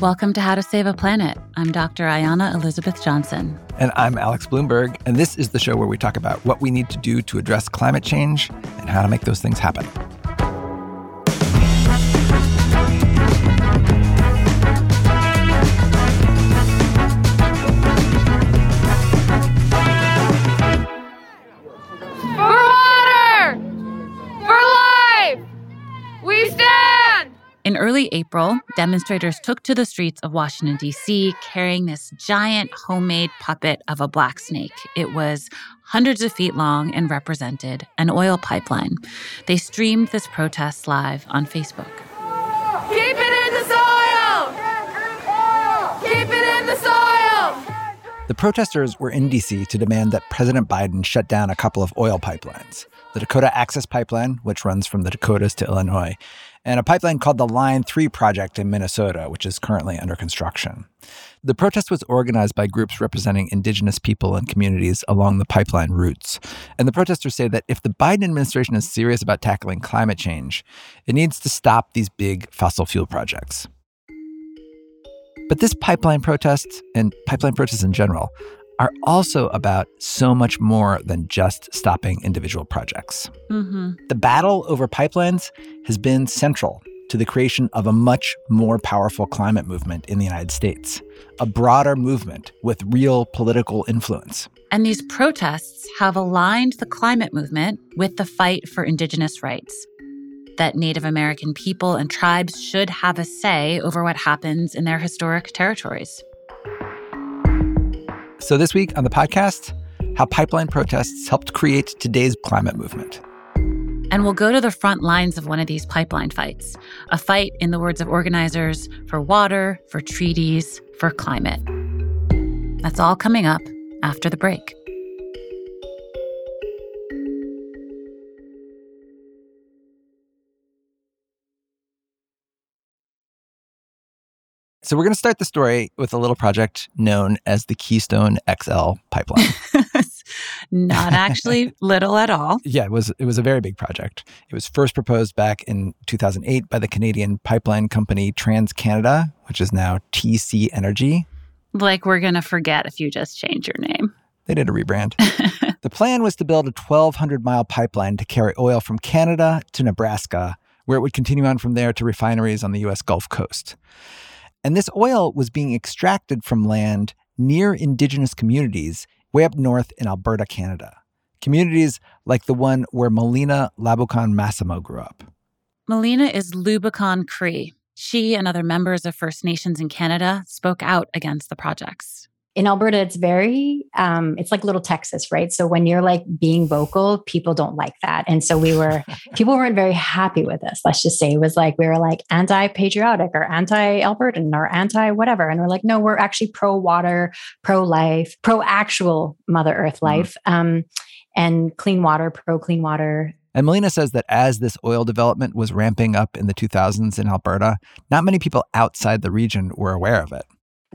Welcome to How to Save a Planet. I'm Dr. Ayana Elizabeth Johnson. And I'm Alex Blumberg. And this is the show where we talk about what we need to do to address climate change and how to make those things happen. April, demonstrators took to the streets of Washington, D.C., carrying this giant homemade puppet of a black snake. It was hundreds of feet long and represented an oil pipeline. They streamed this protest live on Facebook. Keep it in the soil! Keep it in the soil! The protesters were in D.C. to demand that President Biden shut down a couple of oil pipelines the Dakota Access Pipeline, which runs from the Dakotas to Illinois, and a pipeline called the Line 3 project in Minnesota, which is currently under construction. The protest was organized by groups representing indigenous people and communities along the pipeline routes. And the protesters say that if the Biden administration is serious about tackling climate change, it needs to stop these big fossil fuel projects. But this pipeline protest, and pipeline protests in general, are also about so much more than just stopping individual projects. Mm-hmm. The battle over pipelines has been central to the creation of a much more powerful climate movement in the United States, a broader movement with real political influence. And these protests have aligned the climate movement with the fight for Indigenous rights. That Native American people and tribes should have a say over what happens in their historic territories. So, this week on the podcast, how pipeline protests helped create today's climate movement. And we'll go to the front lines of one of these pipeline fights a fight, in the words of organizers, for water, for treaties, for climate. That's all coming up after the break. So we're going to start the story with a little project known as the Keystone XL pipeline. Not actually little at all. Yeah, it was it was a very big project. It was first proposed back in 2008 by the Canadian pipeline company TransCanada, which is now TC Energy. Like we're going to forget if you just change your name. They did a rebrand. the plan was to build a 1200 mile pipeline to carry oil from Canada to Nebraska, where it would continue on from there to refineries on the US Gulf Coast. And this oil was being extracted from land near indigenous communities way up north in Alberta, Canada. Communities like the one where Melina Laboucan-Massimo grew up. Melina is Lubicon Cree. She and other members of First Nations in Canada spoke out against the projects in Alberta, it's very, um, it's like little Texas, right? So when you're like being vocal, people don't like that. And so we were, people weren't very happy with us. Let's just say it was like, we were like anti patriotic or anti Albertan or anti whatever. And we're like, no, we're actually pro water, pro life, pro actual Mother Earth mm-hmm. life, mm-hmm. um, and clean water, pro clean water. And Melina says that as this oil development was ramping up in the 2000s in Alberta, not many people outside the region were aware of it.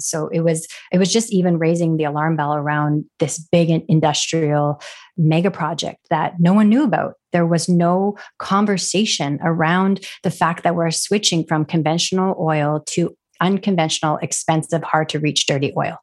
So it was it was just even raising the alarm bell around this big industrial mega project that no one knew about. There was no conversation around the fact that we're switching from conventional oil to unconventional, expensive, hard to reach dirty oil.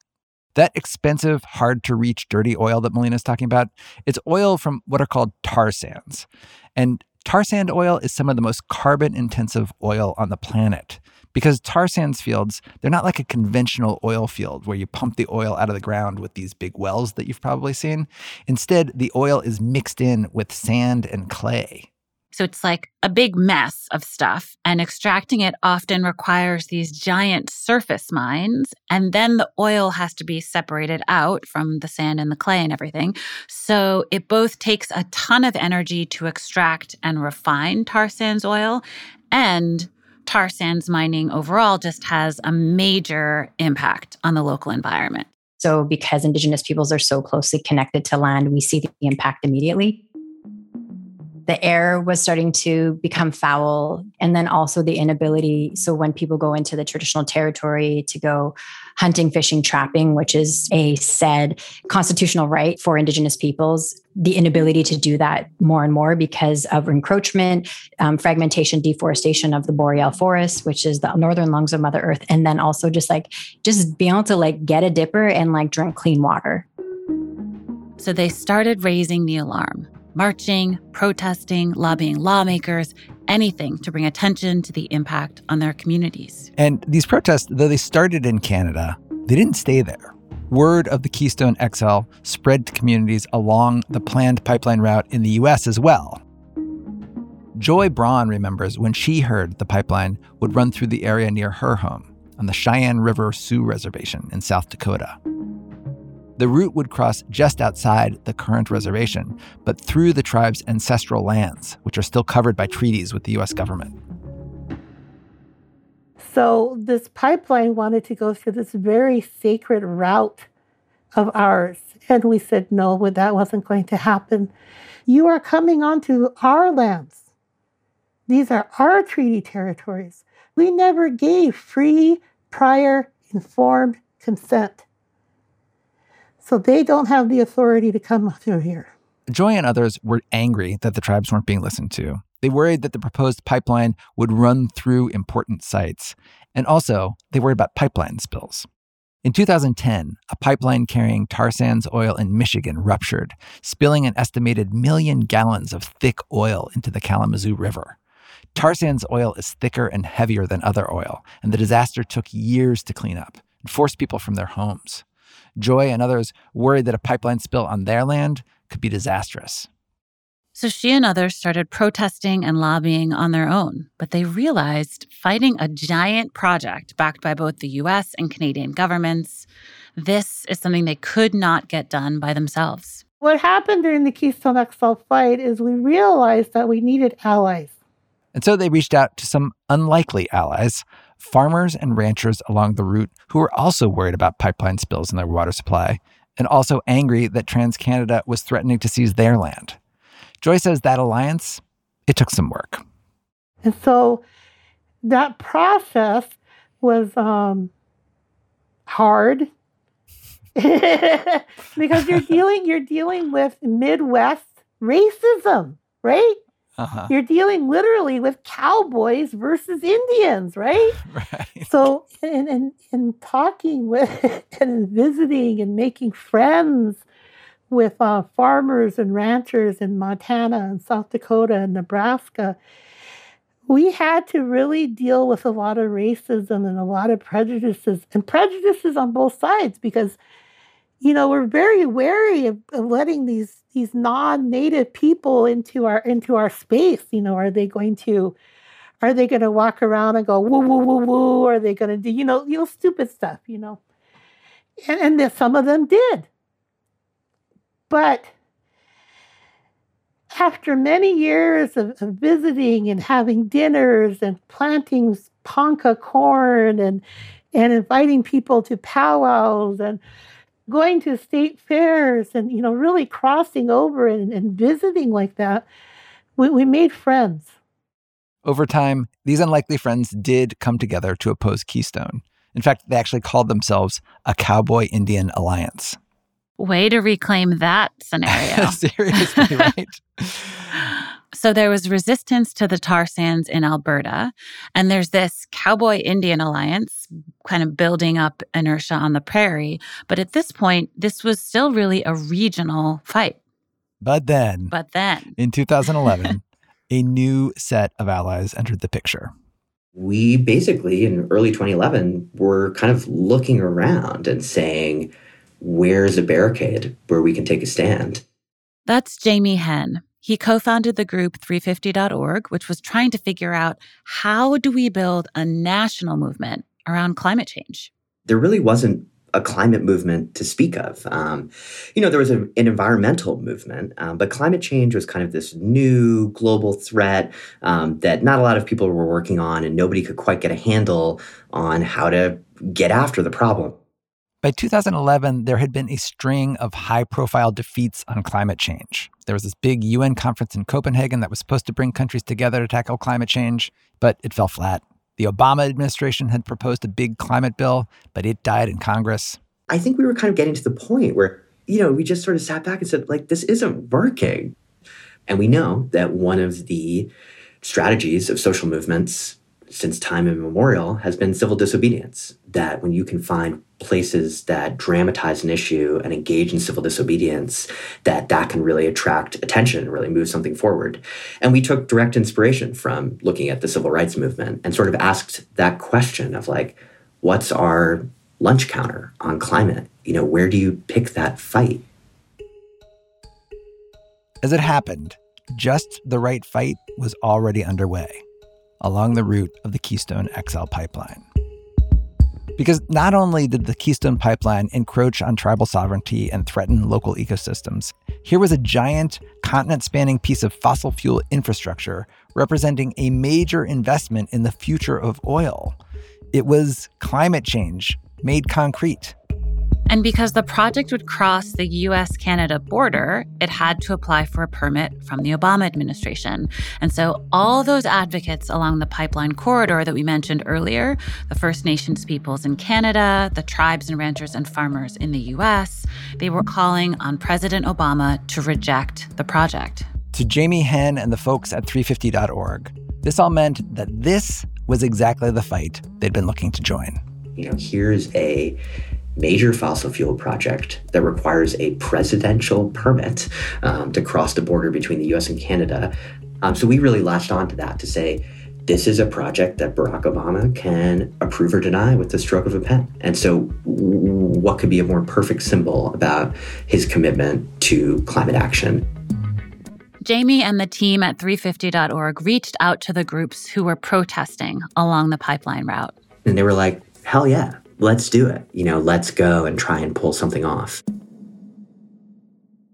That expensive, hard to reach dirty oil that Melina is talking about, it's oil from what are called tar sands. And tar sand oil is some of the most carbon intensive oil on the planet because tar sands fields, they're not like a conventional oil field where you pump the oil out of the ground with these big wells that you've probably seen. Instead, the oil is mixed in with sand and clay. So it's like a big mess of stuff, and extracting it often requires these giant surface mines. And then the oil has to be separated out from the sand and the clay and everything. So it both takes a ton of energy to extract and refine tar sands oil, and tar sands mining overall just has a major impact on the local environment. So, because Indigenous peoples are so closely connected to land, we see the impact immediately. The air was starting to become foul. And then also the inability. So when people go into the traditional territory to go hunting, fishing, trapping, which is a said constitutional right for Indigenous peoples, the inability to do that more and more because of encroachment, um, fragmentation, deforestation of the boreal forest, which is the northern lungs of Mother Earth, and then also just like just being able to like get a dipper and like drink clean water. So they started raising the alarm, marching, protesting, lobbying lawmakers, anything to bring attention to the impact on their communities. And these protests, though they started in Canada, they didn't stay there. Word of the Keystone XL spread to communities along the planned pipeline route in the US as well. Joy Braun remembers when she heard the pipeline would run through the area near her home on the Cheyenne River Sioux Reservation in South Dakota. The route would cross just outside the current reservation, but through the tribe's ancestral lands, which are still covered by treaties with the US government. So this pipeline wanted to go through this very sacred route of ours. And we said, no, that wasn't going to happen. You are coming onto our lands. These are our treaty territories. We never gave free, prior, informed consent. So they don't have the authority to come through here. Joy and others were angry that the tribes weren't being listened to. They worried that the proposed pipeline would run through important sites. And also, they worried about pipeline spills. In 2010, a pipeline carrying tar sands oil in Michigan ruptured, spilling an estimated million gallons of thick oil into the Kalamazoo River. Tar sands oil is thicker and heavier than other oil, and the disaster took years to clean up and forced people from their homes. Joy and others worried that a pipeline spill on their land could be disastrous. So she and others started protesting and lobbying on their own, but they realized fighting a giant project backed by both the US and Canadian governments, this is something they could not get done by themselves. What happened during the Keystone XL fight is we realized that we needed allies. And so they reached out to some unlikely allies, farmers and ranchers along the route who were also worried about pipeline spills in their water supply and also angry that TransCanada was threatening to seize their land. Joy says that alliance, it took some work. And so that process was um, hard because you're dealing you're dealing with Midwest racism, right? Uh-huh. You're dealing literally with cowboys versus Indians, right? right. So, and, and, and talking with and visiting and making friends with uh, farmers and ranchers in Montana and South Dakota and Nebraska, we had to really deal with a lot of racism and a lot of prejudices and prejudices on both sides because you know we're very wary of, of letting these these non-native people into our into our space you know are they going to are they going to walk around and go woo woo woo woo are they going to do you know you know stupid stuff you know. And and that some of them did. But after many years of, of, visiting and having dinners and planting ponca corn and and inviting people to powwows and going to state fairs and you know really crossing over and, and visiting like that we, we made friends over time these unlikely friends did come together to oppose keystone in fact they actually called themselves a cowboy indian alliance Way to reclaim that scenario. Seriously, right? so there was resistance to the tar sands in Alberta, and there's this cowboy Indian alliance kind of building up inertia on the prairie. But at this point, this was still really a regional fight. But then, but then, in 2011, a new set of allies entered the picture we basically in early 2011 were kind of looking around and saying where's a barricade where we can take a stand? That's Jamie Henn. He co founded the group 350.org, which was trying to figure out how do we build a national movement around climate change? There really wasn't a climate movement to speak of. Um, you know, there was a, an environmental movement, um, but climate change was kind of this new global threat um, that not a lot of people were working on, and nobody could quite get a handle on how to get after the problem. By 2011, there had been a string of high profile defeats on climate change. There was this big UN conference in Copenhagen that was supposed to bring countries together to tackle climate change, but it fell flat. The Obama administration had proposed a big climate bill, but it died in Congress. I think we were kind of getting to the point where, you know, we just sort of sat back and said, like, this isn't working. And we know that one of the strategies of social movements since time immemorial has been civil disobedience. That when you can find places that dramatize an issue and engage in civil disobedience, that that can really attract attention and really move something forward. And we took direct inspiration from looking at the civil rights movement and sort of asked that question of like, what's our lunch counter on climate? You know, where do you pick that fight? As it happened, just the right fight was already underway along the route of the Keystone XL pipeline. Because not only did the Keystone pipeline encroach on tribal sovereignty and threaten local ecosystems, here was a giant, continent spanning piece of fossil fuel infrastructure representing a major investment in the future of oil. It was climate change made concrete. And because the project would cross the US Canada border, it had to apply for a permit from the Obama administration. And so all those advocates along the pipeline corridor that we mentioned earlier the First Nations peoples in Canada, the tribes and ranchers and farmers in the US they were calling on President Obama to reject the project. To Jamie Henn and the folks at 350.org, this all meant that this was exactly the fight they'd been looking to join. You know, here's a major fossil fuel project that requires a presidential permit um, to cross the border between the US and Canada. Um, so we really latched on to that to say, this is a project that Barack Obama can approve or deny with the stroke of a pen. And so, what could be a more perfect symbol about his commitment to climate action? Jamie and the team at 350.org reached out to the groups who were protesting along the pipeline route. And they were like, hell yeah, let's do it. You know, let's go and try and pull something off.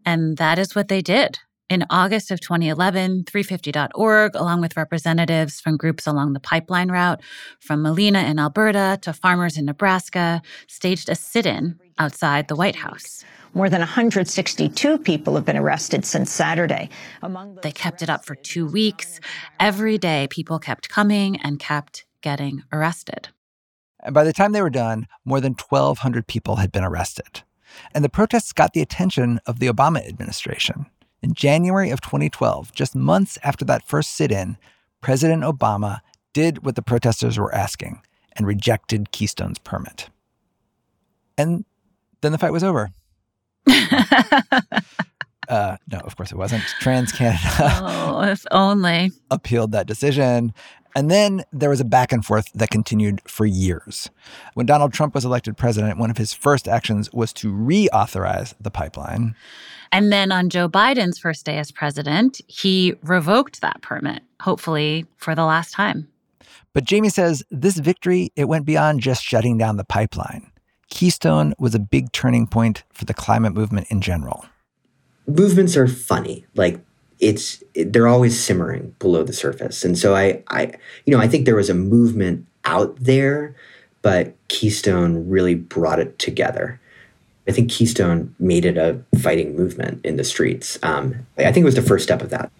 And that is what they did. In August of 2011, 350.org, along with representatives from groups along the pipeline route, from Melina in Alberta to farmers in Nebraska, staged a sit in outside the White House. More than 162 people have been arrested since Saturday. Among they kept it up for two weeks. Every day, people kept coming and kept getting arrested. And by the time they were done, more than 1,200 people had been arrested. And the protests got the attention of the Obama administration. In January of 2012, just months after that first sit in, President Obama did what the protesters were asking and rejected Keystone's permit. And then the fight was over. uh, no, of course it wasn't. Trans Canada. oh, if only. appealed that decision. And then there was a back and forth that continued for years. When Donald Trump was elected president, one of his first actions was to reauthorize the pipeline. And then on Joe Biden's first day as president, he revoked that permit, hopefully for the last time. But Jamie says this victory, it went beyond just shutting down the pipeline. Keystone was a big turning point for the climate movement in general. Movements are funny. Like it's they're always simmering below the surface. And so I I you know, I think there was a movement out there, but Keystone really brought it together. I think Keystone made it a fighting movement in the streets. Um, I think it was the first step of that.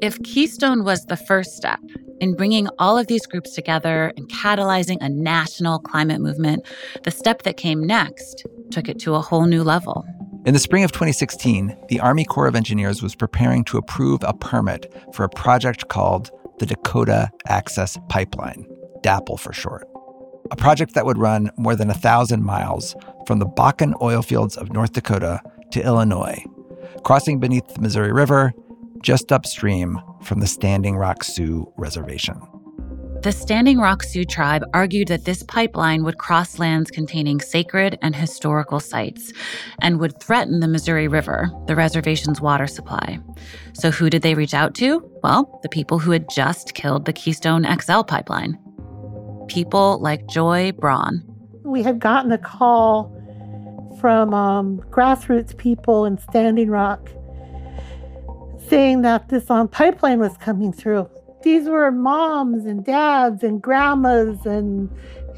If Keystone was the first step in bringing all of these groups together and catalyzing a national climate movement, the step that came next took it to a whole new level. In the spring of 2016, the Army Corps of Engineers was preparing to approve a permit for a project called the Dakota Access Pipeline, DAPL for short. A project that would run more than a thousand miles from the Bakken oil fields of North Dakota to Illinois, crossing beneath the Missouri River just upstream from the Standing Rock Sioux Reservation. The Standing Rock Sioux tribe argued that this pipeline would cross lands containing sacred and historical sites and would threaten the Missouri River, the reservation's water supply. So, who did they reach out to? Well, the people who had just killed the Keystone XL pipeline. People like Joy Braun. We had gotten a call from um, grassroots people in Standing Rock saying that this um, pipeline was coming through these were moms and dads and grandmas and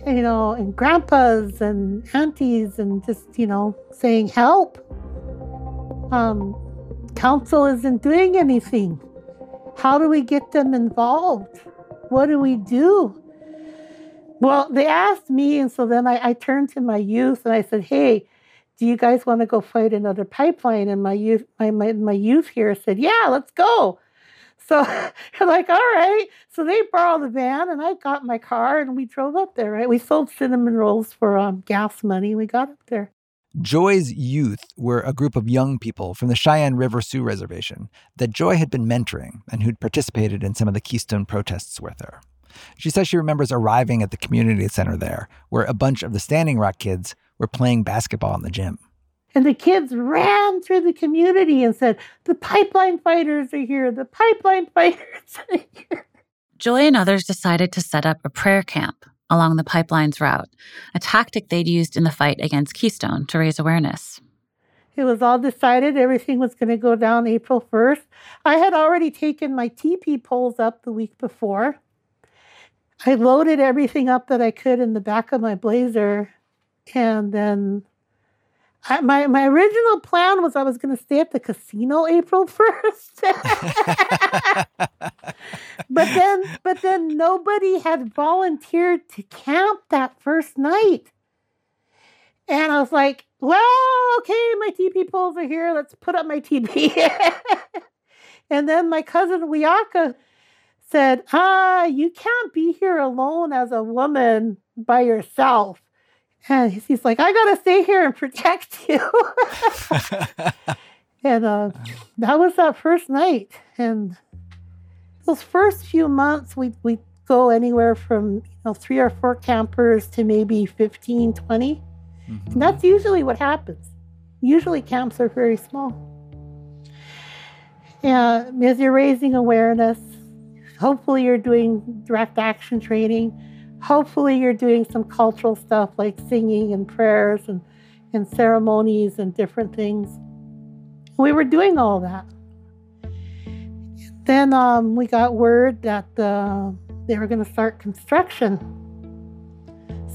you know and grandpas and aunties and just you know saying help. Um, council isn't doing anything. How do we get them involved? What do we do? Well they asked me and so then i, I turned to my youth and i said hey do you guys want to go fight another pipeline? And my youth my, my, my youth here said yeah let's go so I'm like, all right. So they borrowed the van and I got my car and we drove up there, right? We sold cinnamon rolls for um, gas money. We got up there. Joy's youth were a group of young people from the Cheyenne River Sioux Reservation that Joy had been mentoring and who'd participated in some of the Keystone protests with her. She says she remembers arriving at the community center there, where a bunch of the Standing Rock kids were playing basketball in the gym. And the kids ran through the community and said, The pipeline fighters are here. The pipeline fighters are here. Joy and others decided to set up a prayer camp along the pipeline's route, a tactic they'd used in the fight against Keystone to raise awareness. It was all decided everything was going to go down April 1st. I had already taken my teepee poles up the week before. I loaded everything up that I could in the back of my blazer and then I, my my original plan was I was going to stay at the casino April first, but then but then nobody had volunteered to camp that first night, and I was like, well, okay, my teepee poles are here. Let's put up my teepee. and then my cousin Wiaka said, ah, you can't be here alone as a woman by yourself. And he's like, I got to stay here and protect you. and uh, that was that first night. And those first few months, we we go anywhere from you know three or four campers to maybe 15, 20. Mm-hmm. And that's usually what happens. Usually camps are very small. Yeah, as you're raising awareness, hopefully you're doing direct action training hopefully you're doing some cultural stuff like singing and prayers and, and ceremonies and different things. We were doing all that. Then um, we got word that uh, they were going to start construction.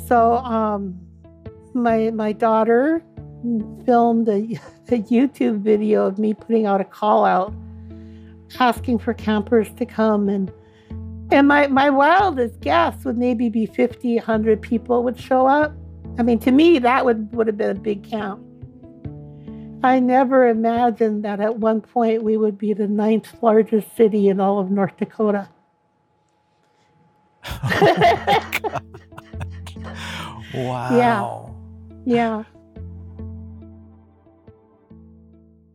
So um, my my daughter filmed a, a YouTube video of me putting out a call out, asking for campers to come and and my, my wildest guess would maybe be 50, 100 people would show up. I mean, to me, that would, would have been a big count. I never imagined that at one point we would be the ninth largest city in all of North Dakota. wow. Yeah. Yeah.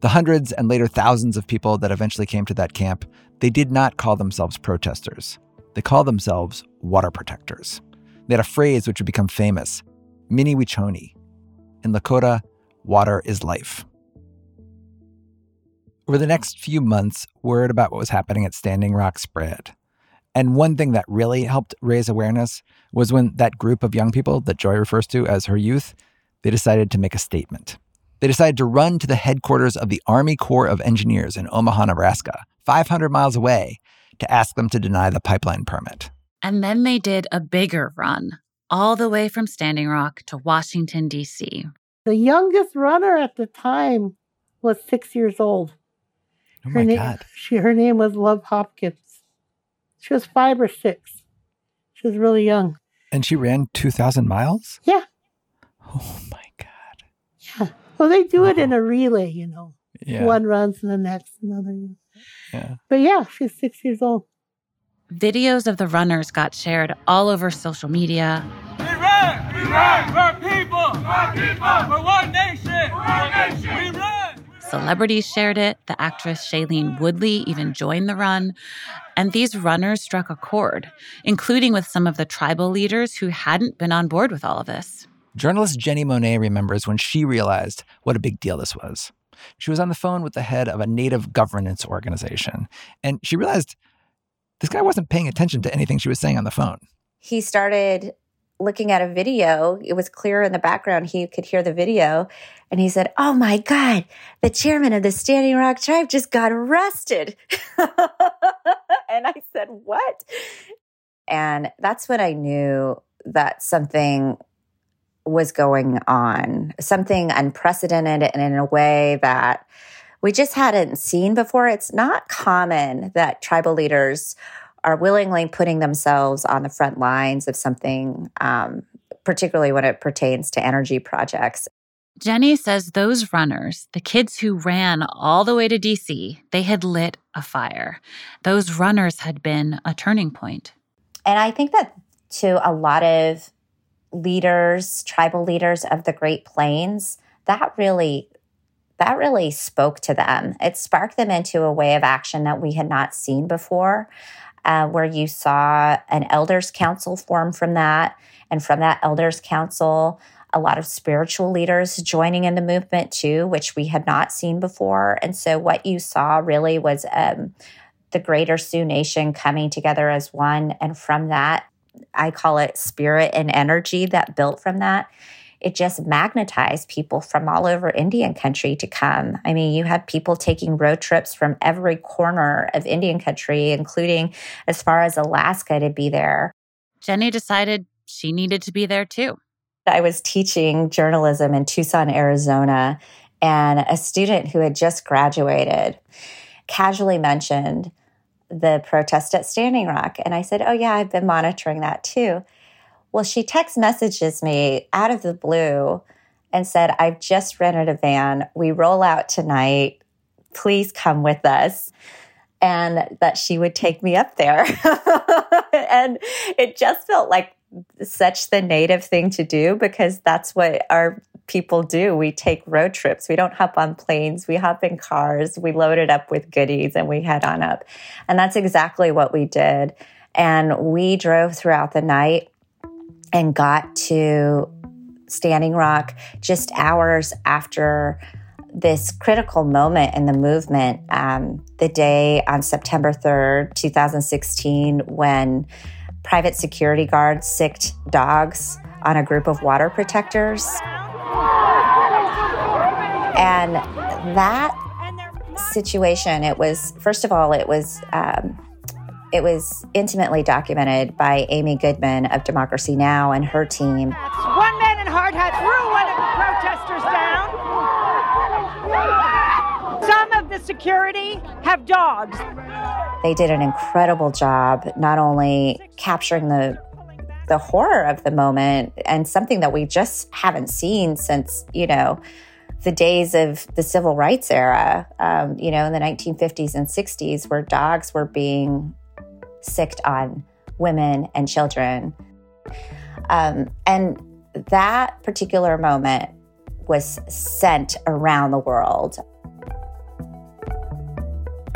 The hundreds and later thousands of people that eventually came to that camp they did not call themselves protesters. They called themselves water protectors. They had a phrase which would become famous Mni Wiconi. In Lakota, water is life. Over the next few months, word about what was happening at Standing Rock spread. And one thing that really helped raise awareness was when that group of young people that Joy refers to as her youth, they decided to make a statement. They decided to run to the headquarters of the Army Corps of Engineers in Omaha, Nebraska, 500 miles away, to ask them to deny the pipeline permit. And then they did a bigger run, all the way from Standing Rock to Washington, D.C. The youngest runner at the time was six years old. Oh my her God. she, her name was Love Hopkins. She was five or six. She was really young. And she ran 2,000 miles? Yeah. Oh my God. Yeah. Well, they do it in a relay, you know. Yeah. One runs and the next, another. Yeah. But yeah, she's six years old. Videos of the runners got shared all over social media. We run! We run! For people! For people! For one nation! For one nation! We run! Celebrities shared it. The actress Shailene Woodley even joined the run. And these runners struck a chord, including with some of the tribal leaders who hadn't been on board with all of this. Journalist Jenni Monet remembers when she realized what a big deal this was. She was on the phone with the head of a native governance organization, and she realized this guy wasn't paying attention to anything she was saying on the phone. He started looking at a video. It was clear in the background. He could hear the video. And he said, Oh my God, the chairman of the Standing Rock tribe just got arrested. and I said, What? And that's when I knew that something was going on, something unprecedented and in a way that we just hadn't seen before. It's not common that tribal leaders are willingly putting themselves on the front lines of something, um, particularly when it pertains to energy projects. Jenni says those runners, the kids who ran all the way to DC, they had lit a fire. Those runners had been a turning point. And I think that to a lot of leaders, tribal leaders of the Great Plains, that really that really spoke to them. It sparked them into a way of action that we had not seen before, uh, where you saw an elders council form from that. And from that elders council, a lot of spiritual leaders joining in the movement too, which we had not seen before. And so what you saw really was um, the greater Sioux Nation coming together as one. And from that, I call it spirit and energy that built from that. It just magnetized people from all over Indian country to come. I mean, you had people taking road trips from every corner of Indian country, including as far as Alaska to be there. Jenni decided she needed to be there too. I was teaching journalism in Tucson, Arizona, and a student who had just graduated casually mentioned the protest at Standing Rock. And I said, Oh, yeah, I've been monitoring that too. Well, she text messages me out of the blue and said, I've just rented a van. We roll out tonight. Please come with us. And that she would take me up there. and it just felt like such the native thing to do because that's what our people do. We take road trips. We don't hop on planes. We hop in cars. We load it up with goodies and we head on up. And that's exactly what we did. And we drove throughout the night and got to Standing Rock just hours after this critical moment in the movement, um, the day on September 3rd, 2016, when private security guards sicked dogs on a group of water protectors. And that situation, it was, first of all, it was. Um, it was intimately documented by Amy Goodman of Democracy Now! and her team. One man in hard hat threw one of the protesters down. Some of the security have dogs. They did an incredible job not only capturing the the horror of the moment and something that we just haven't seen since, you know, the days of the civil rights era, um, you know, in the 1950s and 60s, where dogs were being sicked on women and children. Um, and that particular moment was sent around the world.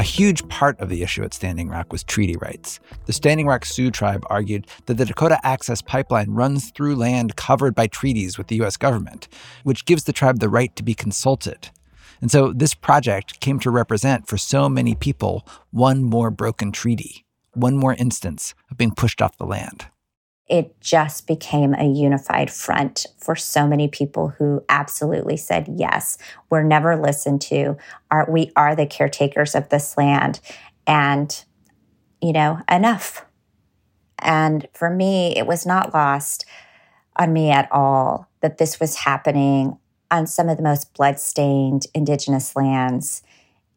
A huge part of the issue at Standing Rock was treaty rights. The Standing Rock Sioux tribe argued that the Dakota Access Pipeline runs through land covered by treaties with the U.S. government, which gives the tribe the right to be consulted. And so this project came to represent for so many people one more broken treaty, one more instance of being pushed off the land it just became a unified front for so many people who absolutely said yes we're never listened to. Are we are the caretakers of this land. And you know enough. And for me it was not lost on me at all that this was happening on some of the most blood-stained indigenous lands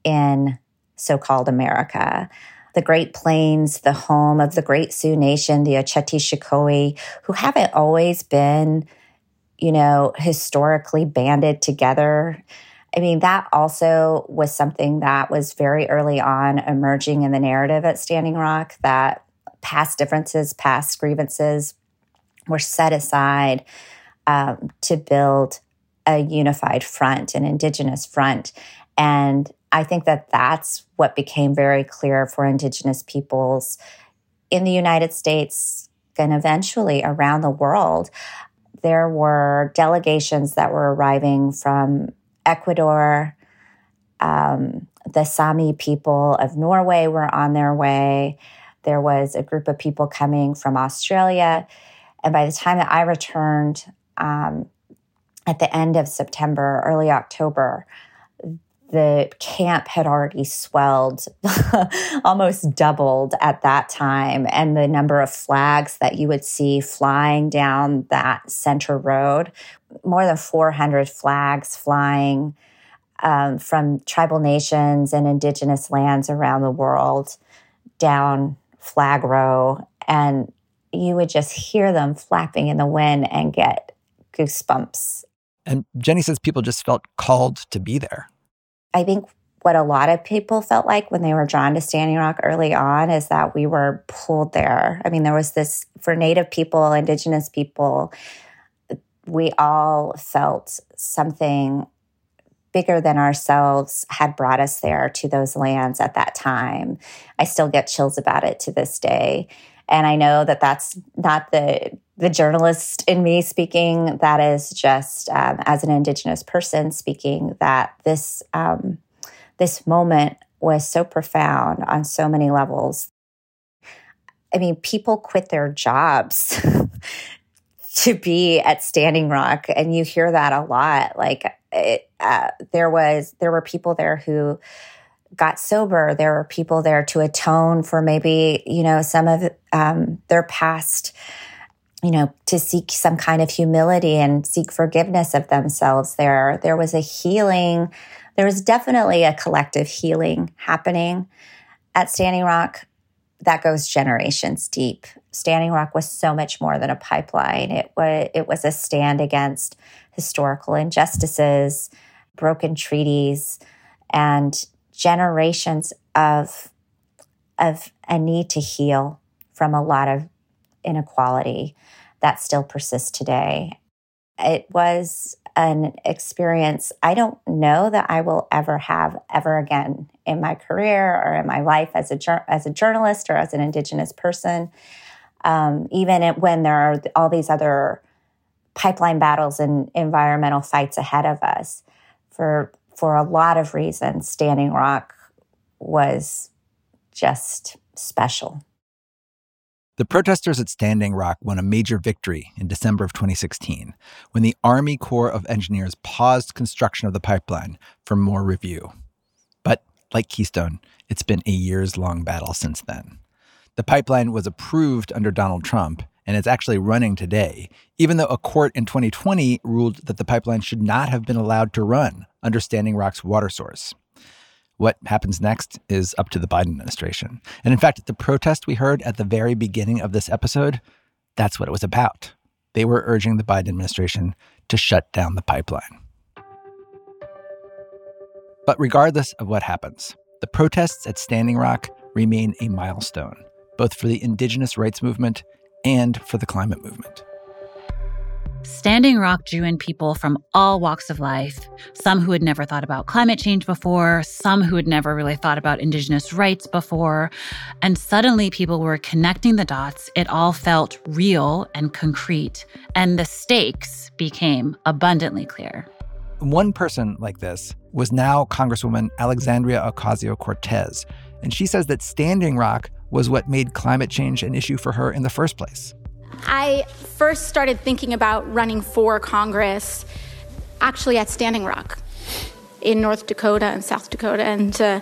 in so-called america the Great Plains, the home of the great Sioux Nation, the Oceti who haven't always been, you know, historically banded together. I mean, that also was something that was very early on emerging in the narrative at Standing Rock that past differences, past grievances were set aside um, to build a unified front, an Indigenous front. And I think that that's what became very clear for Indigenous peoples in the United States and eventually around the world. There were delegations that were arriving from Ecuador. Um, the Sami people of Norway were on their way. There was a group of people coming from Australia. And by the time that I returned um, at the end of September, early October, the camp had already swelled, almost doubled at that time. And the number of flags that you would see flying down that center road, more than 400 flags flying um, from tribal nations and indigenous lands around the world down Flag Row. And you would just hear them flapping in the wind and get goosebumps. And Jenni says people just felt called to be there. I think what a lot of people felt like when they were drawn to Standing Rock early on is that we were pulled there. I mean, there was this for Native people, Indigenous people, we all felt something bigger than ourselves had brought us there to those lands at that time. I still get chills about it to this day. And I know that that's not the the journalist in me speaking. That is just um, as an Indigenous person speaking. That this um, this moment was so profound on so many levels. I mean, people quit their jobs to be at Standing Rock, and you hear that a lot. Like it, uh, there was, there were people there who got sober. There were people there to atone for maybe you know some of um, their past you know, to seek some kind of humility and seek forgiveness of themselves there. There was a healing. There was definitely a collective healing happening at Standing Rock that goes generations deep. Standing Rock was so much more than a pipeline. It was it was a stand against historical injustices, broken treaties, and generations of of a need to heal from a lot of inequality that still persists today. It was an experience I don't know that I will ever have ever again in my career or in my life as a as a journalist or as an Indigenous person. Um, even when there are all these other pipeline battles and environmental fights ahead of us, for for a lot of reasons, Standing Rock was just special. The protesters at Standing Rock won a major victory in December of 2016 when the Army Corps of Engineers paused construction of the pipeline for more review. But like Keystone, it's been a years long battle since then. The pipeline was approved under Donald Trump and it's actually running today, even though a court in 2020 ruled that the pipeline should not have been allowed to run under Standing Rock's water source. What happens next is up to the Biden administration. And in fact, the protest we heard at the very beginning of this episode, that's what it was about. They were urging the Biden administration to shut down the pipeline. But regardless of what happens, the protests at Standing Rock remain a milestone, both for the indigenous rights movement and for the climate movement. Standing Rock drew in people from all walks of life, some who had never thought about climate change before, some who had never really thought about Indigenous rights before. And suddenly people were connecting the dots. It all felt real and concrete, and the stakes became abundantly clear. One person like this was now Congresswoman Alexandria Ocasio Cortez. And she says that Standing Rock was what made climate change an issue for her in the first place. I first started thinking about running for Congress actually at Standing Rock in North Dakota and South Dakota. And, uh,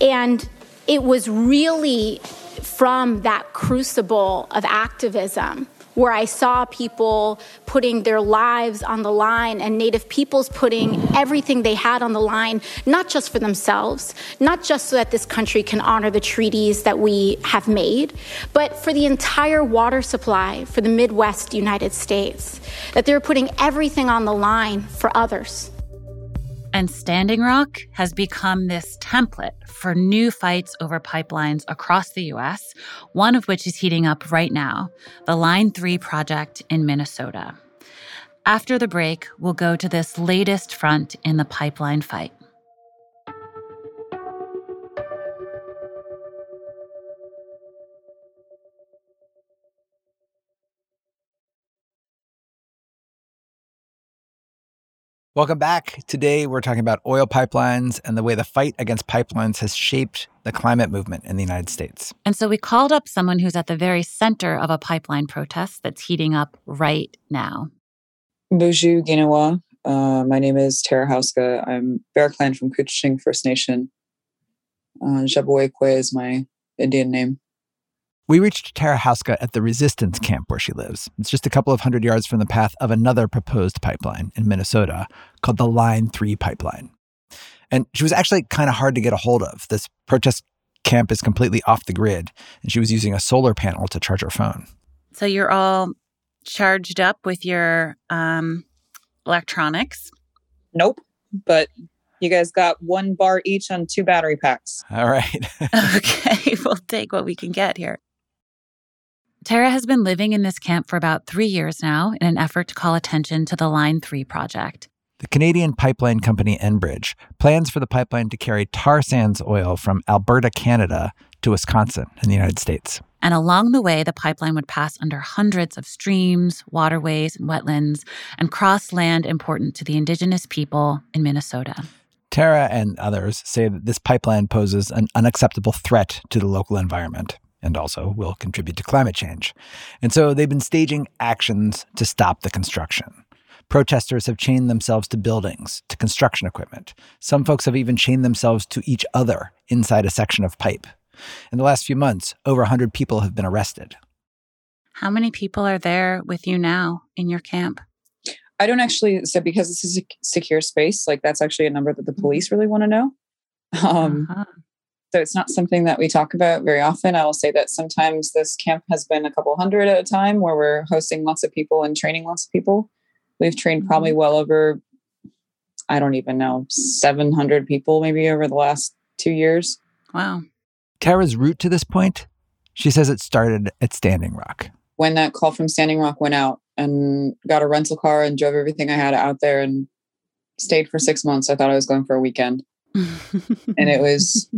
and it was really from that crucible of activism where I saw people putting their lives on the line and Native peoples putting everything they had on the line, not just for themselves, not just so that this country can honor the treaties that we have made, but for the entire water supply for the Midwest United States, that they're putting everything on the line for others. And Standing Rock has become this template for new fights over pipelines across the US, one of which is heating up right now the Line 3 project in Minnesota. After the break, we'll go to this latest front in the pipeline fight. Welcome back. Today, we're talking about oil pipelines and the way the fight against pipelines has shaped the climate movement in the United States. And so we called up someone who's at the very center of a pipeline protest that's heating up right now. Bonjour, Giniw. Uh, my name is Tara Houska. I'm Bear Clan from Couchiching First Nation. Uh, is my Indian name. We reached Tara Houska at the resistance camp where she lives. It's just a couple of hundred yards from the path of another proposed pipeline in Minnesota called the Line 3 pipeline. And she was actually kind of hard to get a hold of. This protest camp is completely off the grid, and she was using a solar panel to charge her phone. So you're all charged up with your um, electronics? Nope. But you guys got one bar each on two battery packs. All right. okay, we'll take what we can get here. Tara has been living in this camp for about three years now in an effort to call attention to the Line 3 project. The Canadian pipeline company Enbridge plans for the pipeline to carry tar sands oil from Alberta, Canada to Wisconsin in the United States. And along the way, the pipeline would pass under hundreds of streams, waterways, and wetlands and cross land important to the indigenous people in Minnesota. Tara and others say that this pipeline poses an unacceptable threat to the local environment and also will contribute to climate change. And so they've been staging actions to stop the construction. Protesters have chained themselves to buildings, to construction equipment. Some folks have even chained themselves to each other inside a section of pipe. In the last few months, over 100 people have been arrested. How many people are there with you now in your camp? I don't actually, so because this is a secure space, like that's actually a number that the police really want to know. Um, uh-huh. So it's not something that we talk about very often. I will say that sometimes this camp has been a couple hundred at a time where we're hosting lots of people and training lots of people. We've trained probably mm-hmm. well over, I don't even know, 700 people maybe over the last two years. Wow. Tara's route to this point, she says it started at Standing Rock. When that call from Standing Rock went out and got a rental car and drove everything I had out there and stayed for six months, I thought I was going for a weekend. and it was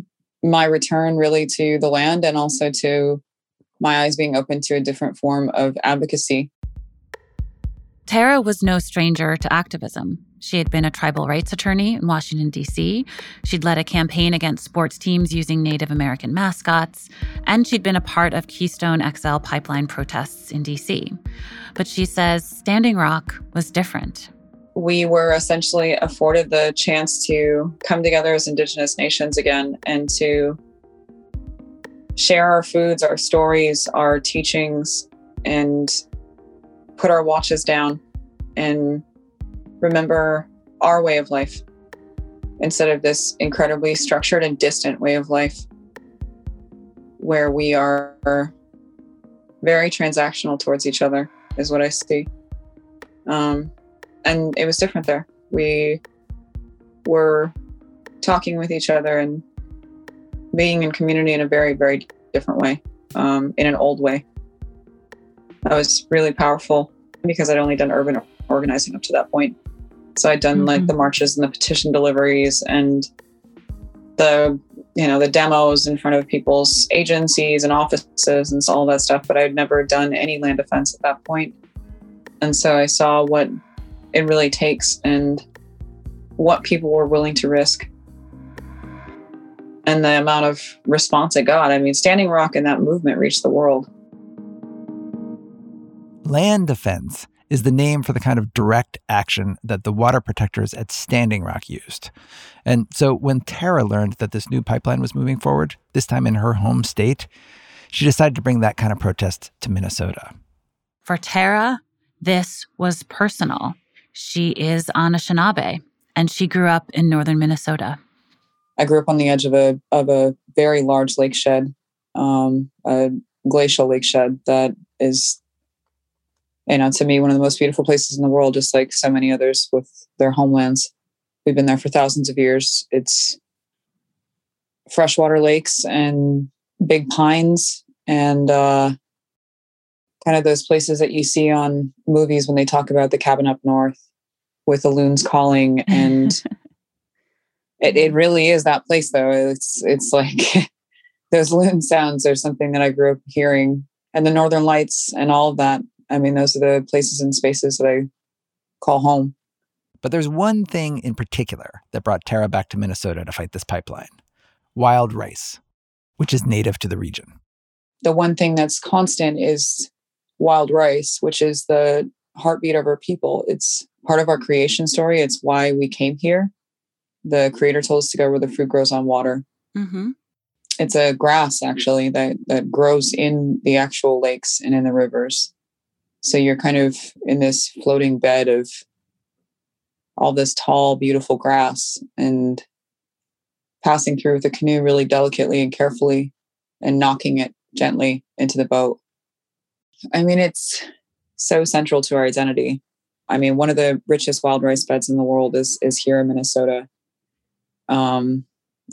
my return really to the land and also to my eyes being open to a different form of advocacy. Tara was no stranger to activism. She had been a tribal rights attorney in Washington, D.C. She'd led a campaign against sports teams using Native American mascots, and she'd been a part of Keystone XL pipeline protests in D.C. But she says Standing Rock was different we were essentially afforded the chance to come together as Indigenous nations again and to share our foods, our stories, our teachings, and put our watches down and remember our way of life instead of this incredibly structured and distant way of life where we are very transactional towards each other, is what I see. Um, and it was different there. We were talking with each other and being in community in a very, very different way, um, in an old way. That was really powerful because I'd only done urban organizing up to that point. So I'd done mm-hmm. like the marches and the petition deliveries and the you know the demos in front of people's agencies and offices and all that stuff, but I'd never done any land defense at that point. And so I saw what it really takes and what people were willing to risk and the amount of response it got. I mean, Standing Rock and that movement reached the world. Land defense is the name for the kind of direct action that the water protectors at Standing Rock used. And so when Tara learned that this new pipeline was moving forward, this time in her home state, she decided to bring that kind of protest to Minnesota. For Tara, this was personal. She is Anishinaabe and she grew up in northern Minnesota. I grew up on the edge of a of a very large lake shed, um, a glacial lake shed that is, you know, to me one of the most beautiful places in the world. Just like so many others with their homelands, we've been there for thousands of years. It's freshwater lakes and big pines and uh, kind of those places that you see on movies when they talk about the cabin up north with the loons calling and it, it really is that place though. It's it's like those loon sounds are something that i grew up hearing and the northern lights and all of that. I mean those are the places and spaces that i call home. But there's one thing in particular that brought Tara back to Minnesota to fight this pipeline. Wild rice, which is native to the region. The one thing that's constant is wild rice, which is the heartbeat of our people. It's part of our creation story. It's why we came here. The creator told us to go where the fruit grows on water. Mm-hmm. It's a grass actually that that grows in the actual lakes and in the rivers. So you're kind of in this floating bed of all this tall, beautiful grass and passing through with a canoe really delicately and carefully and knocking it gently into the boat. I mean, it's so central to our identity. I mean, one of the richest wild rice beds in the world is is here in Minnesota. Um,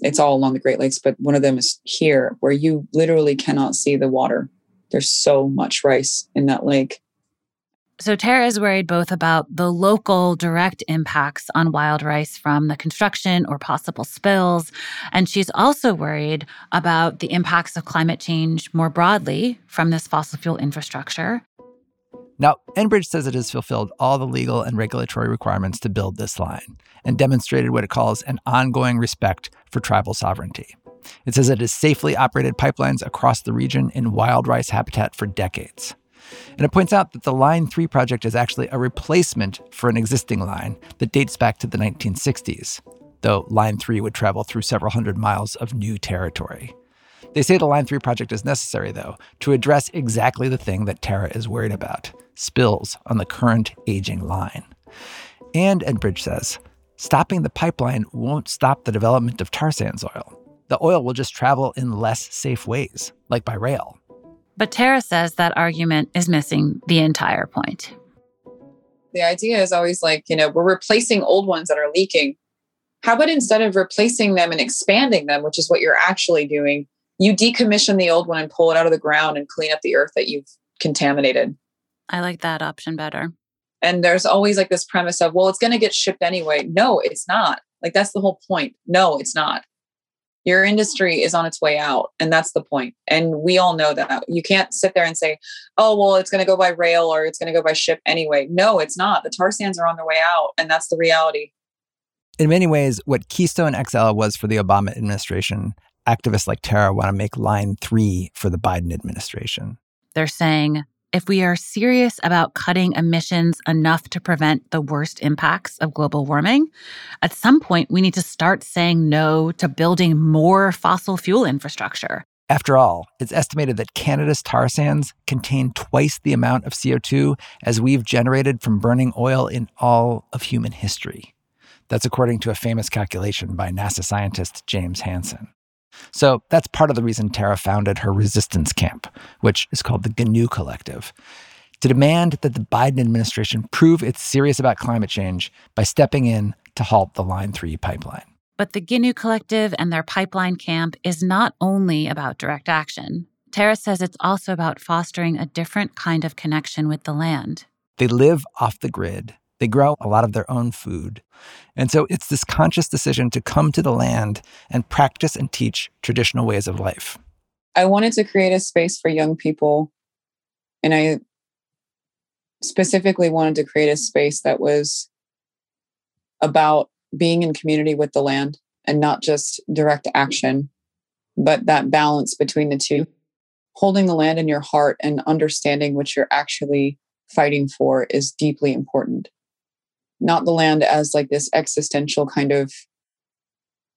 it's all along the Great Lakes, but one of them is here, where you literally cannot see the water. There's so much rice in that lake. So Tara is worried both about the local direct impacts on wild rice from the construction or possible spills, and she's also worried about the impacts of climate change more broadly from this fossil fuel infrastructure. Now, Enbridge says it has fulfilled all the legal and regulatory requirements to build this line and demonstrated what it calls an ongoing respect for tribal sovereignty. It says it has safely operated pipelines across the region in wild rice habitat for decades. And it points out that the Line 3 project is actually a replacement for an existing line that dates back to the 1960s, though Line 3 would travel through several hundred miles of new territory. They say the Line 3 project is necessary, though, to address exactly the thing that Tara is worried about spills on the current aging line. And Enbridge says, stopping the pipeline won't stop the development of tar sands oil. The oil will just travel in less safe ways, like by rail. But Tara says that argument is missing the entire point. The idea is always like, you know, we're replacing old ones that are leaking. How about instead of replacing them and expanding them, which is what you're actually doing, you decommission the old one and pull it out of the ground and clean up the earth that you've contaminated? I like that option better. And there's always like this premise of, well, it's going to get shipped anyway. No, it's not. Like, that's the whole point. No, it's not your industry is on its way out and that's the point. And we all know that. You can't sit there and say oh well it's going to go by rail or it's going to go by ship anyway. No it's not. The tar sands are on their way out and that's the reality. In many ways what keystone xl was for the obama administration activists like tara want to make line 3 for the biden administration. They're saying if we are serious about cutting emissions enough to prevent the worst impacts of global warming, at some point we need to start saying no to building more fossil fuel infrastructure. After all, it's estimated that Canada's tar sands contain twice the amount of CO2 as we've generated from burning oil in all of human history. That's according to a famous calculation by NASA scientist James Hansen. So that's part of the reason Tara founded her resistance camp, which is called the Giniw Collective, to demand that the Biden administration prove it's serious about climate change by stepping in to halt the Line 3 pipeline. But the Giniw Collective and their pipeline camp is not only about direct action. Tara says it's also about fostering a different kind of connection with the land. They live off the grid they grow a lot of their own food. And so it's this conscious decision to come to the land and practice and teach traditional ways of life. I wanted to create a space for young people. And I specifically wanted to create a space that was about being in community with the land and not just direct action, but that balance between the two. Holding the land in your heart and understanding what you're actually fighting for is deeply important not the land as like this existential kind of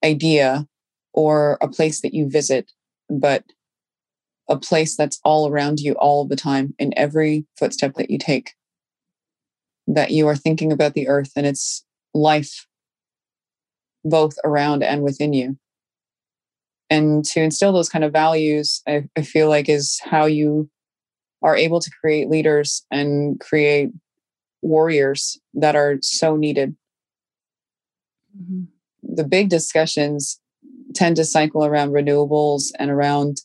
idea or a place that you visit, but a place that's all around you all the time in every footstep that you take. That you are thinking about the earth and its life, both around and within you. And to instill those kind of values, I, I feel like is how you are able to create leaders and create warriors that are so needed. Mm-hmm. The big discussions tend to cycle around renewables and around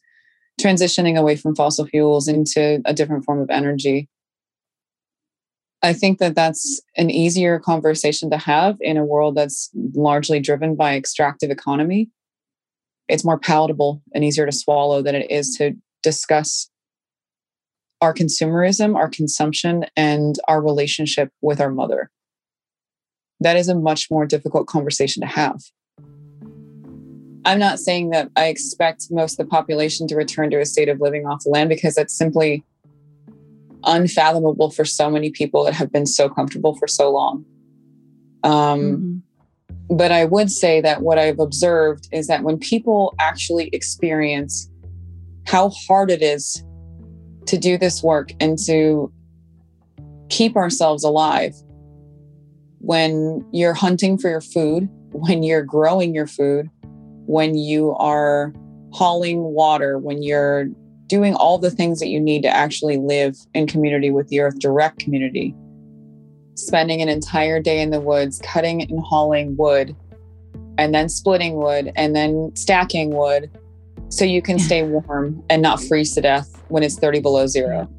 transitioning away from fossil fuels into a different form of energy. I think that that's an easier conversation to have in a world that's largely driven by extractive economy. It's more palatable and easier to swallow than it is to discuss our consumerism, our consumption, and our relationship with our mother. that is a much more difficult conversation to have. I'm not saying that I expect most of the population to return to a state of living off the land because that's simply unfathomable for so many people that have been so comfortable for so long. Um, mm-hmm. But I would say that what I've observed is that when people actually experience how hard it is to do this work and to keep ourselves alive, when you're hunting for your food, when you're growing your food, when you are hauling water, when you're doing all the things that you need to actually live in community with the earth, direct community, spending an entire day in the woods, cutting and hauling wood, and then splitting wood, and then stacking wood so you can stay warm and not freeze to death when it's 30 below zero.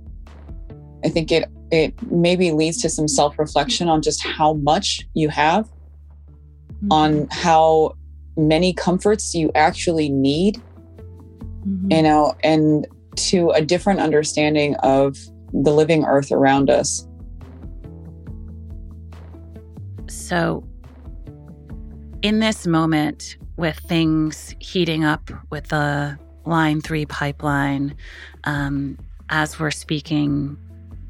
I think it it maybe leads to some self-reflection on just how much you have, mm-hmm. on how many comforts you actually need mm-hmm. you know and to a different understanding of the living earth around us so in this moment with things heating up with the line 3 pipeline um, as we're speaking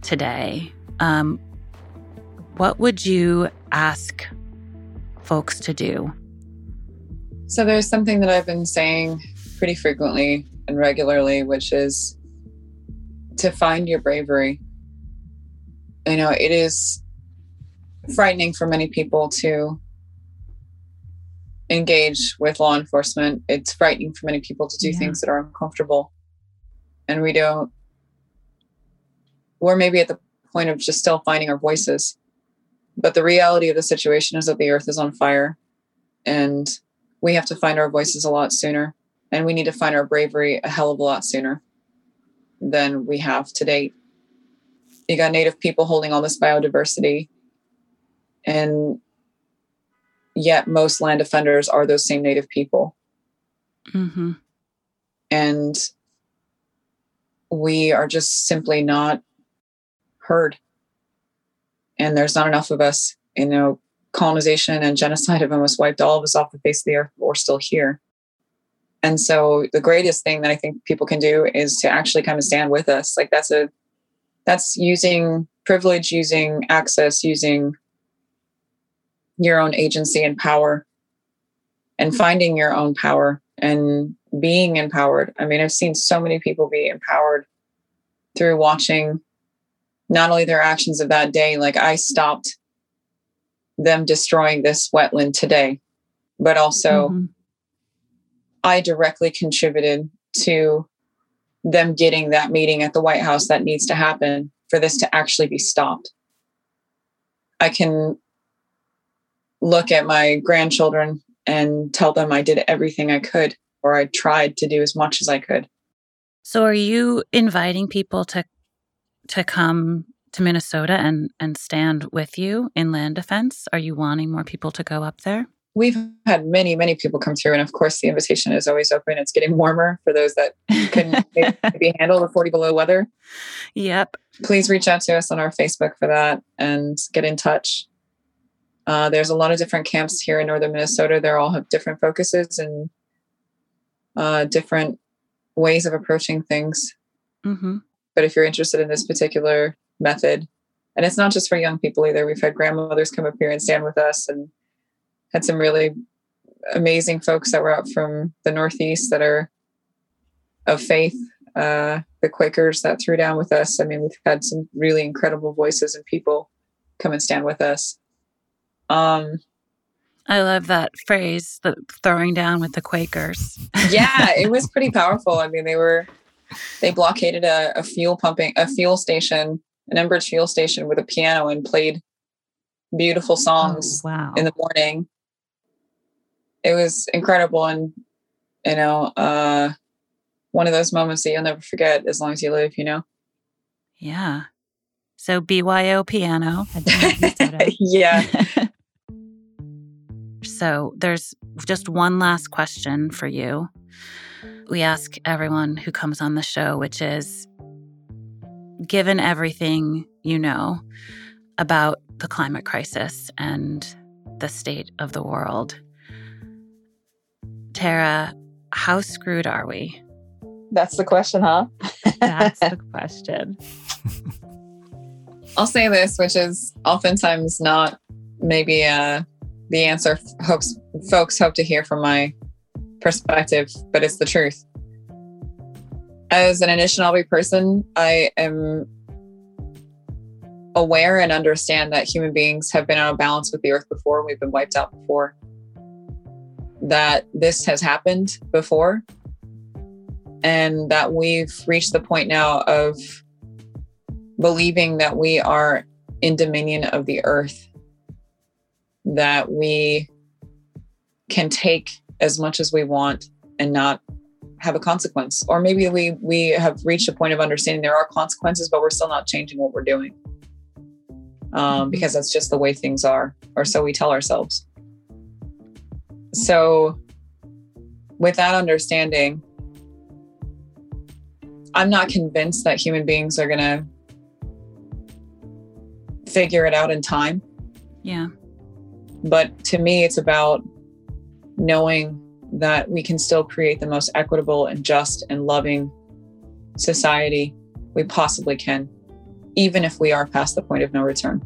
today um, what would you ask folks to do so there's something that I've been saying pretty frequently and regularly, which is to find your bravery. You know, it is frightening for many people to engage with law enforcement. It's frightening for many people to do yeah. things that are uncomfortable. And we don't, we're maybe at the point of just still finding our voices. But the reality of the situation is that the earth is on fire and we have to find our voices a lot sooner and we need to find our bravery a hell of a lot sooner than we have to date. You got native people holding all this biodiversity, and yet most land offenders are those same native people. Mm-hmm. And we are just simply not heard. And there's not enough of us. You know, colonization and genocide have almost wiped all of us off the face of the earth, but we're still here. And so the greatest thing that I think people can do is to actually kind of stand with us. Like that's a that's using privilege, using access, using your own agency and power and finding your own power and being empowered. I mean, I've seen so many people be empowered through watching not only their actions of that day, like I stopped them destroying this wetland today, but also mm-hmm. I directly contributed to them getting that meeting at the White House that needs to happen for this to actually be stopped. I can look at my grandchildren and tell them I did everything I could, or I tried to do as much as I could. So, are you inviting people to to come to Minnesota and and stand with you in land defense? Are you wanting more people to go up there? We've had many, many people come through, and of course, the invitation is always open. It's getting warmer for those that can maybe handle the 40 below weather. Yep. Please reach out to us on our Facebook for that and get in touch. Uh, there's a lot of different camps here in northern Minnesota. They all have different focuses and uh, different ways of approaching things. Mm-hmm. But if you're interested in this particular method. And it's not just for young people either. We've had grandmothers come up here and stand with us and had some really amazing folks that were out from the Northeast that are of faith. Uh, the Quakers that threw down with us. I mean, we've had some really incredible voices and people come and stand with us. Um, I love that phrase, the throwing down with the Quakers. yeah, it was pretty powerful. I mean, they were they blockaded a, a fuel pumping a fuel station an Enbridge fuel station with a piano and played beautiful songs oh, wow. in the morning. It was incredible and you know, uh one of those moments that you'll never forget as long as you live, you know? Yeah. So BYO piano. yeah. so there's just one last question for you. We ask everyone who comes on the show, which is given everything you know about the climate crisis and the state of the world. Tara, how screwed are we? That's the question, huh? That's the question. I'll say this, which is oftentimes not maybe uh, the answer hopes, folks hope to hear from my perspective, but it's the truth. As an Anishinaabe person, I am aware and understand that human beings have been out of balance with the earth before. We've been wiped out before. That this has happened before. And that we've reached the point now of believing that we are in dominion of the earth, that we can take as much as we want and not have a consequence. Or maybe we we have reached a point of understanding there are consequences but we're still not changing what we're doing. Um, because that's just the way things are or so we tell ourselves. So with that understanding i'm not convinced that human beings are going to figure it out in time. Yeah but to me it's about knowing that we can still create the most equitable and just and loving society we possibly can, even if we are past the point of no return.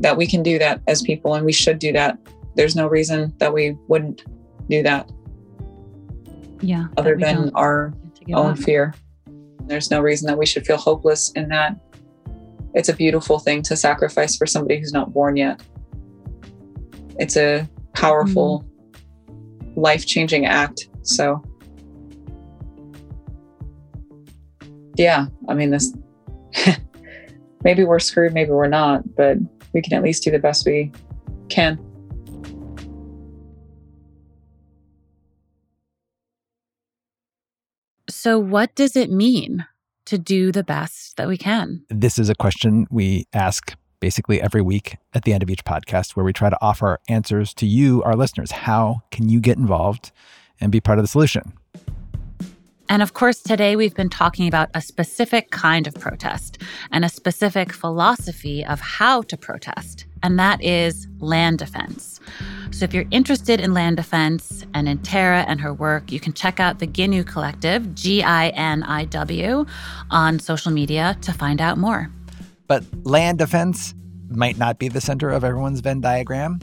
That we can do that as people and we should do that. There's no reason that we wouldn't do that. Yeah. Other than our own up. fear. There's no reason that we should feel hopeless in that. It's a beautiful thing to sacrifice for somebody who's not born yet. It's a powerful, mm-hmm. life changing act. So, yeah, I mean, this maybe we're screwed, maybe we're not, but we can at least do the best we can. So, what does it mean to do the best that we can? This is a question we ask basically every week at the end of each podcast, where we try to offer answers to you, our listeners. How can you get involved and be part of the solution? And of course, today we've been talking about a specific kind of protest and a specific philosophy of how to protest, and that is land defense. So if you're interested in land defense and in Tara and her work, you can check out the Giniw Collective, G I N I W, on social media to find out more. But land defense might not be the center of everyone's Venn diagram.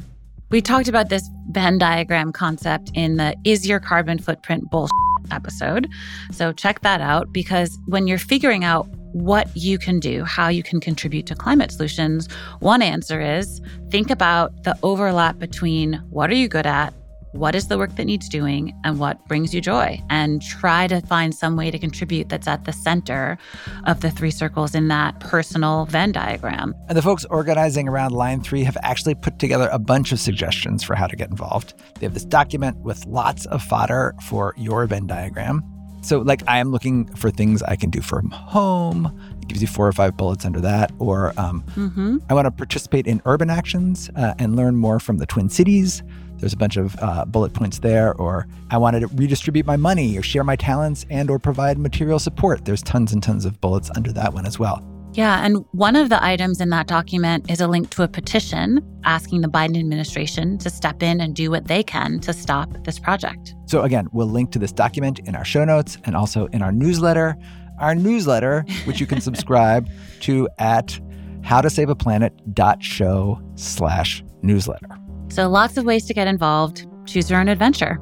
We talked about this Venn diagram concept in the Is Your Carbon Footprint Bullshit episode. So check that out because when you're figuring out what you can do, how you can contribute to climate solutions, one answer is think about the overlap between what are you good at what is the work that needs doing and what brings you joy? And try to find some way to contribute that's at the center of the three circles in that personal venn diagram. And the folks organizing around line 3 have actually put together a bunch of suggestions for how to get involved. They have this document with lots of fodder for your venn diagram so like i am looking for things i can do from home. It gives you four or five bullets under that. Or um, mm-hmm. i want to participate in urban actions uh, and learn more from the twin cities. There's a bunch of uh, bullet points there. Or i wanted to redistribute my money or share my talents and or provide material support. There's tons and tons of bullets under that one as well yeah, and one of the items in that document is a link to a petition asking the Biden administration to step in and do what they can to stop this project. So, again, we'll link to this document in our show notes and also in our newsletter. Our newsletter, which you can subscribe to at howtosaveaplanet.show slash newsletter. So lots of ways to get involved. Choose your own adventure.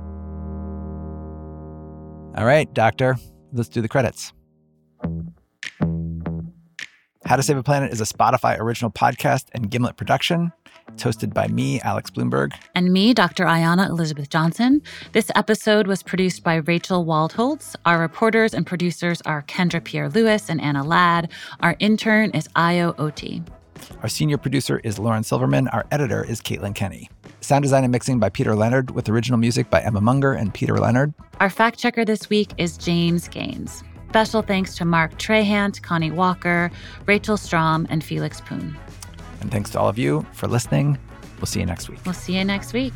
All right, Doctor, let's do the credits. How to Save a Planet is a Spotify original podcast and Gimlet production. It's hosted by me, Alex Blumberg. And me, Dr. Ayana Elizabeth Johnson. This episode was produced by Rachel Waldholtz. Our reporters and producers are Kendra Pierre Louis and Anna Ladd. Our intern is Ayo Oti. Our senior producer is Lauren Silverman. Our editor is Caitlin Kenney. Sound design and mixing by Peter Leonard, with original music by Emma Munger and Peter Leonard. Our fact checker this week is James Gaines. Special thanks to Mark Trahant, Connie Walker, Rachel Strom, and Felix Poon. And thanks to all of you for listening. We'll see you next week. We'll see you next week.